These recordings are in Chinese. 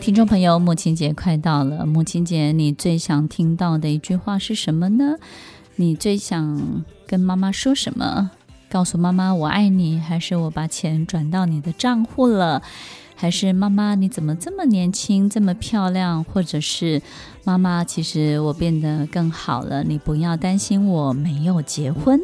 听众朋友，母亲节快到了，母亲节你最想听到的一句话是什么呢？你最想跟妈妈说什么？告诉妈妈我爱你，还是我把钱转到你的账户了？还是妈妈你怎么这么年轻，这么漂亮？或者是妈妈其实我变得更好了，你不要担心我没有结婚。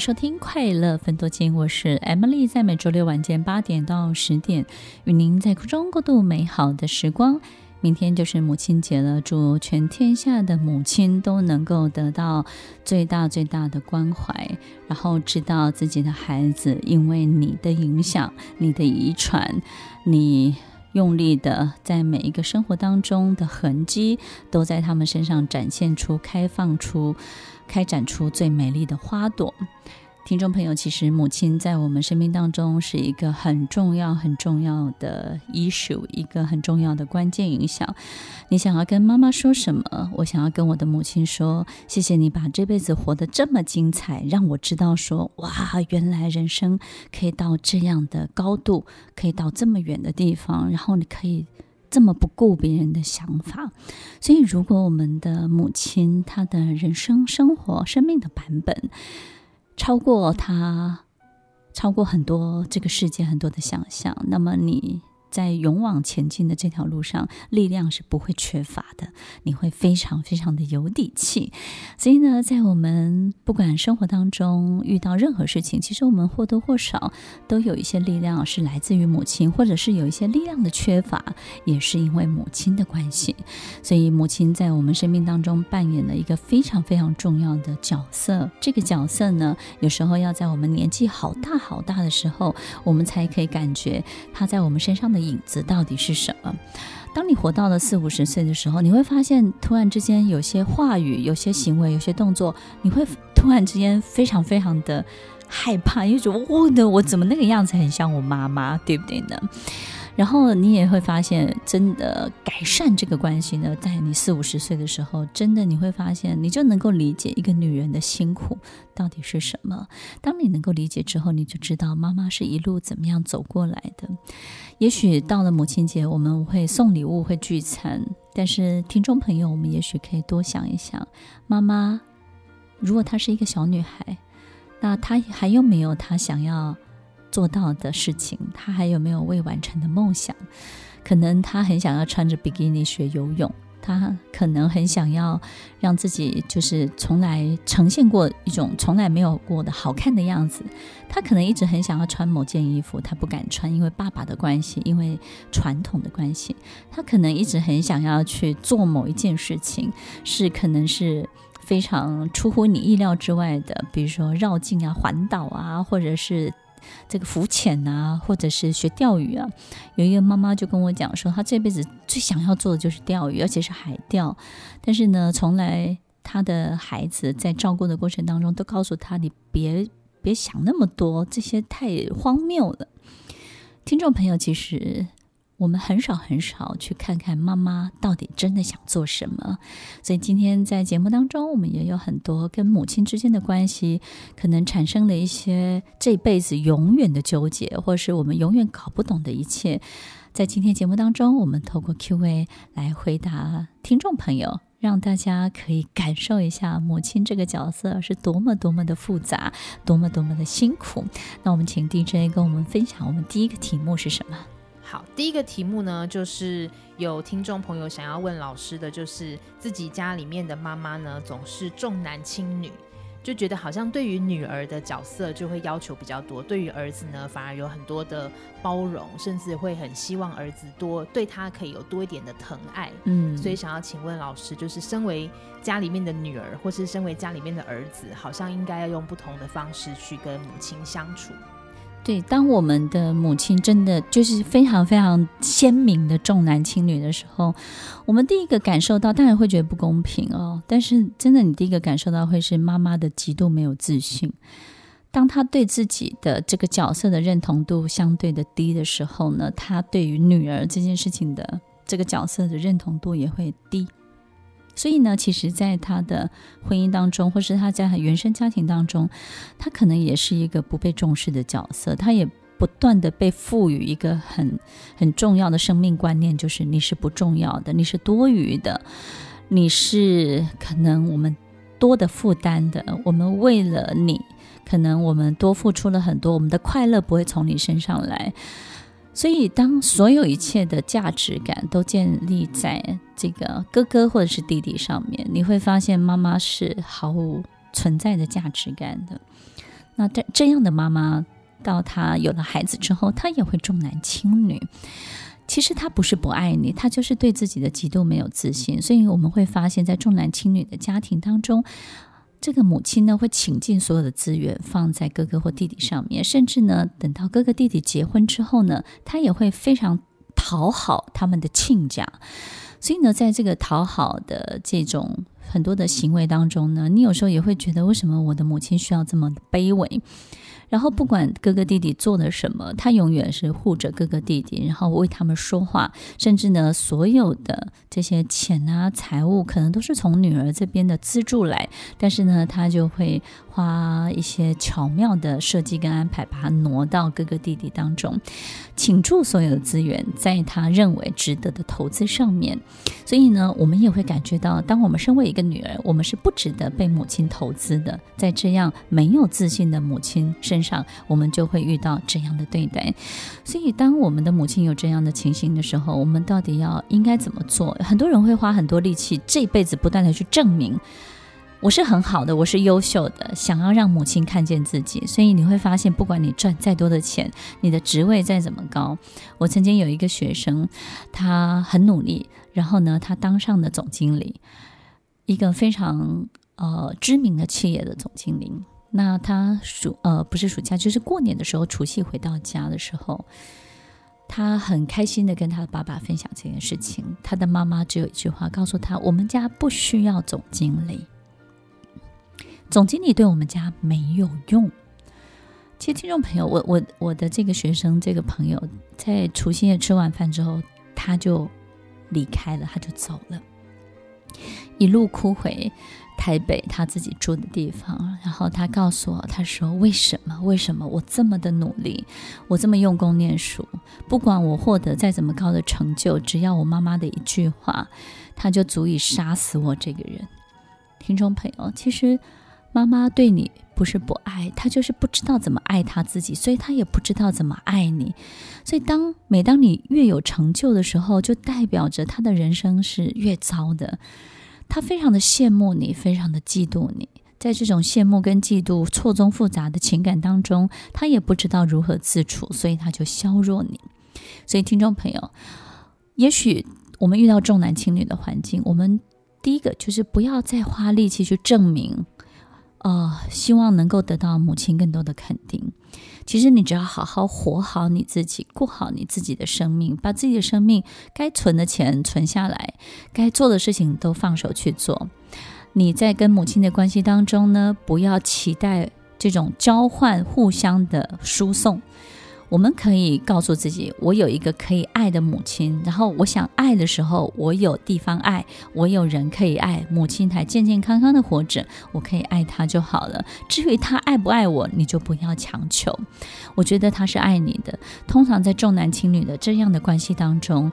收听《快乐分多金》，我是 Emily，在每周六晚间八点到十点，与您在空中共度美好的时光。明天就是母亲节了，祝全天下的母亲都能够得到最大最大的关怀，然后知道自己的孩子因为你的影响、你的遗传、你用力的在每一个生活当中的痕迹，都在他们身上展现出、开放出。开展出最美丽的花朵。听众朋友，其实母亲在我们生命当中是一个很重要、很重要的 issue，一个很重要的关键影响。你想要跟妈妈说什么？我想要跟我的母亲说：谢谢你把这辈子活得这么精彩，让我知道说，哇，原来人生可以到这样的高度，可以到这么远的地方，然后你可以。这么不顾别人的想法，所以如果我们的母亲她的人生、生活、生命的版本超过她，超过很多这个世界很多的想象，那么你。在勇往前进的这条路上，力量是不会缺乏的。你会非常非常的有底气。所以呢，在我们不管生活当中遇到任何事情，其实我们或多或少都有一些力量是来自于母亲，或者是有一些力量的缺乏，也是因为母亲的关系。所以，母亲在我们生命当中扮演了一个非常非常重要的角色。这个角色呢，有时候要在我们年纪好大好大的时候，我们才可以感觉她在我们身上的。影子到底是什么？当你活到了四五十岁的时候，你会发现，突然之间有些话语、有些行为、有些动作，你会突然之间非常非常的害怕，因为觉得我的我怎么那个样子很像我妈妈，对不对呢？然后你也会发现，真的改善这个关系呢，在你四五十岁的时候，真的你会发现，你就能够理解一个女人的辛苦到底是什么。当你能够理解之后，你就知道妈妈是一路怎么样走过来的。也许到了母亲节，我们会送礼物，会聚餐，但是听众朋友，我们也许可以多想一想，妈妈，如果她是一个小女孩，那她还有没有她想要做到的事情，他还有没有未完成的梦想？可能他很想要穿着比基尼学游泳，他可能很想要让自己就是从来呈现过一种从来没有过的好看的样子。他可能一直很想要穿某件衣服，他不敢穿，因为爸爸的关系，因为传统的关系。他可能一直很想要去做某一件事情，是可能是非常出乎你意料之外的，比如说绕境啊、环岛啊，或者是。这个浮潜啊，或者是学钓鱼啊，有一个妈妈就跟我讲说，她这辈子最想要做的就是钓鱼，而且是海钓。但是呢，从来她的孩子在照顾的过程当中都告诉她，你别别想那么多，这些太荒谬了。听众朋友，其实。我们很少很少去看看妈妈到底真的想做什么，所以今天在节目当中，我们也有很多跟母亲之间的关系，可能产生了一些这辈子永远的纠结，或是我们永远搞不懂的一切。在今天节目当中，我们透过 Q&A 来回答听众朋友，让大家可以感受一下母亲这个角色是多么多么的复杂，多么多么的辛苦。那我们请 DJ 跟我们分享，我们第一个题目是什么？好，第一个题目呢，就是有听众朋友想要问老师的，就是自己家里面的妈妈呢，总是重男轻女。就觉得好像对于女儿的角色就会要求比较多，对于儿子呢反而有很多的包容，甚至会很希望儿子多对他可以有多一点的疼爱。嗯，所以想要请问老师，就是身为家里面的女儿，或是身为家里面的儿子，好像应该要用不同的方式去跟母亲相处。对，当我们的母亲真的就是非常非常鲜明的重男轻女的时候，我们第一个感受到，当然会觉得不公平哦。但是真的，你第一个感受到会是妈妈的极度没有自信。当她对自己的这个角色的认同度相对的低的时候呢，她对于女儿这件事情的这个角色的认同度也会低。所以呢，其实，在他的婚姻当中，或是他在原生家庭当中，他可能也是一个不被重视的角色。他也不断的被赋予一个很很重要的生命观念，就是你是不重要的，你是多余的，你是可能我们多的负担的。我们为了你，可能我们多付出了很多，我们的快乐不会从你身上来。所以，当所有一切的价值感都建立在这个哥哥或者是弟弟上面，你会发现妈妈是毫无存在的价值感的。那这这样的妈妈，到她有了孩子之后，她也会重男轻女。其实她不是不爱你，她就是对自己的极度没有自信。所以我们会发现，在重男轻女的家庭当中。这个母亲呢，会倾尽所有的资源放在哥哥或弟弟上面，甚至呢，等到哥哥弟弟结婚之后呢，她也会非常讨好他们的亲家。所以呢，在这个讨好的这种很多的行为当中呢，你有时候也会觉得，为什么我的母亲需要这么卑微？然后不管哥哥弟弟做了什么，他永远是护着哥哥弟弟，然后为他们说话，甚至呢，所有的这些钱啊、财物，可能都是从女儿这边的资助来，但是呢，他就会花一些巧妙的设计跟安排，把它挪到哥哥弟弟当中，倾注所有的资源在他认为值得的投资上面。所以呢，我们也会感觉到，当我们身为一个女儿，我们是不值得被母亲投资的，在这样没有自信的母亲身上，我们就会遇到这样的对待。所以，当我们的母亲有这样的情形的时候，我们到底要应该怎么做？很多人会花很多力气，这辈子不断地去证明我是很好的，我是优秀的，想要让母亲看见自己。所以你会发现，不管你赚再多的钱，你的职位再怎么高，我曾经有一个学生，他很努力，然后呢，他当上了总经理，一个非常呃知名的企业的总经理。那他暑呃不是暑假，就是过年的时候，除夕回到家的时候，他很开心的跟他的爸爸分享这件事情。他的妈妈只有一句话告诉他：“我们家不需要总经理，总经理对我们家没有用。”其实听众朋友，我我我的这个学生这个朋友，在除夕夜吃完饭之后，他就离开了，他就走了，一路哭回。台北他自己住的地方，然后他告诉我，他说：“为什么？为什么我这么的努力，我这么用功念书，不管我获得再怎么高的成就，只要我妈妈的一句话，他就足以杀死我这个人。”听众朋友，其实妈妈对你不是不爱，她就是不知道怎么爱她自己，所以她也不知道怎么爱你。所以当每当你越有成就的时候，就代表着她的人生是越糟的。他非常的羡慕你，非常的嫉妒你，在这种羡慕跟嫉妒错综复杂的情感当中，他也不知道如何自处，所以他就削弱你。所以，听众朋友，也许我们遇到重男轻女的环境，我们第一个就是不要再花力气去证明。呃，希望能够得到母亲更多的肯定。其实你只要好好活好你自己，过好你自己的生命，把自己的生命该存的钱存下来，该做的事情都放手去做。你在跟母亲的关系当中呢，不要期待这种交换、互相的输送。我们可以告诉自己，我有一个可以爱的母亲，然后我想爱的时候，我有地方爱，我有人可以爱，母亲还健健康康的活着，我可以爱她就好了。至于她爱不爱我，你就不要强求。我觉得她是爱你的。通常在重男轻女的这样的关系当中，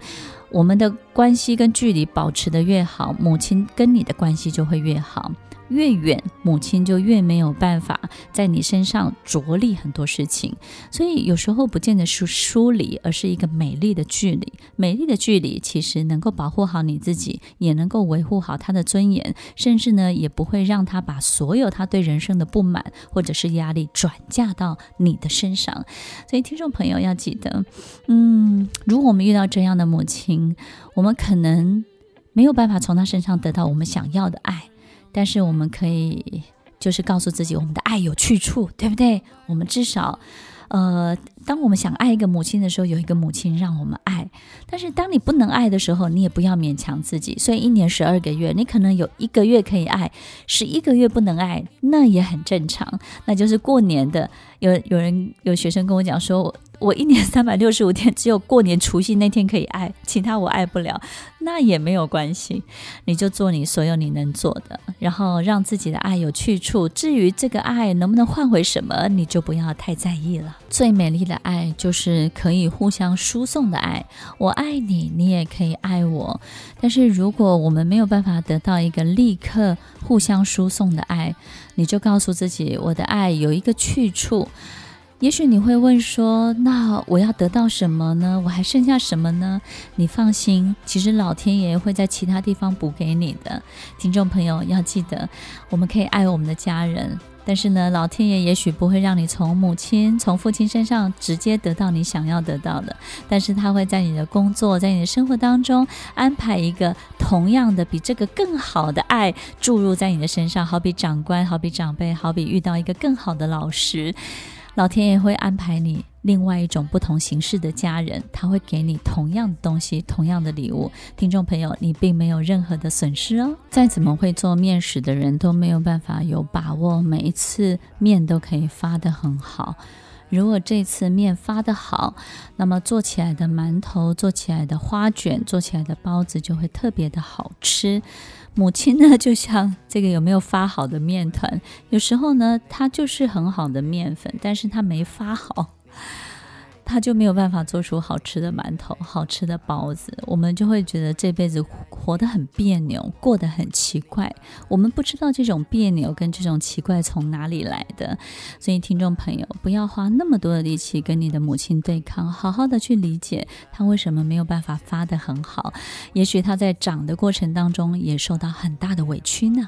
我们的关系跟距离保持得越好，母亲跟你的关系就会越好。越远，母亲就越没有办法在你身上着力很多事情，所以有时候不见得是疏离，而是一个美丽的距离。美丽的距离其实能够保护好你自己，也能够维护好他的尊严，甚至呢，也不会让他把所有他对人生的不满或者是压力转嫁到你的身上。所以，听众朋友要记得，嗯，如果我们遇到这样的母亲，我们们可能没有办法从他身上得到我们想要的爱。但是我们可以，就是告诉自己，我们的爱有去处，对不对？我们至少，呃，当我们想爱一个母亲的时候，有一个母亲让我们爱。但是当你不能爱的时候，你也不要勉强自己。所以一年十二个月，你可能有一个月可以爱，十一个月不能爱，那也很正常。那就是过年的，有有人有学生跟我讲说。我一年三百六十五天，只有过年除夕那天可以爱，其他我爱不了，那也没有关系，你就做你所有你能做的，然后让自己的爱有去处。至于这个爱能不能换回什么，你就不要太在意了。最美丽的爱就是可以互相输送的爱，我爱你，你也可以爱我。但是如果我们没有办法得到一个立刻互相输送的爱，你就告诉自己，我的爱有一个去处。也许你会问说：“那我要得到什么呢？我还剩下什么呢？”你放心，其实老天爷会在其他地方补给你的。听众朋友要记得，我们可以爱我们的家人，但是呢，老天爷也许不会让你从母亲、从父亲身上直接得到你想要得到的，但是他会在你的工作、在你的生活当中安排一个同样的、比这个更好的爱注入在你的身上，好比长官、好比长辈、好比遇到一个更好的老师。老天爷会安排你另外一种不同形式的家人，他会给你同样的东西，同样的礼物。听众朋友，你并没有任何的损失哦。再怎么会做面食的人都没有办法有把握每一次面都可以发得很好。如果这次面发得好，那么做起来的馒头、做起来的花卷、做起来的包子就会特别的好吃。母亲呢，就像这个有没有发好的面团，有时候呢，它就是很好的面粉，但是它没发好。他就没有办法做出好吃的馒头、好吃的包子，我们就会觉得这辈子活得很别扭，过得很奇怪。我们不知道这种别扭跟这种奇怪从哪里来的，所以听众朋友不要花那么多的力气跟你的母亲对抗，好好的去理解她为什么没有办法发得很好。也许她在长的过程当中也受到很大的委屈呢。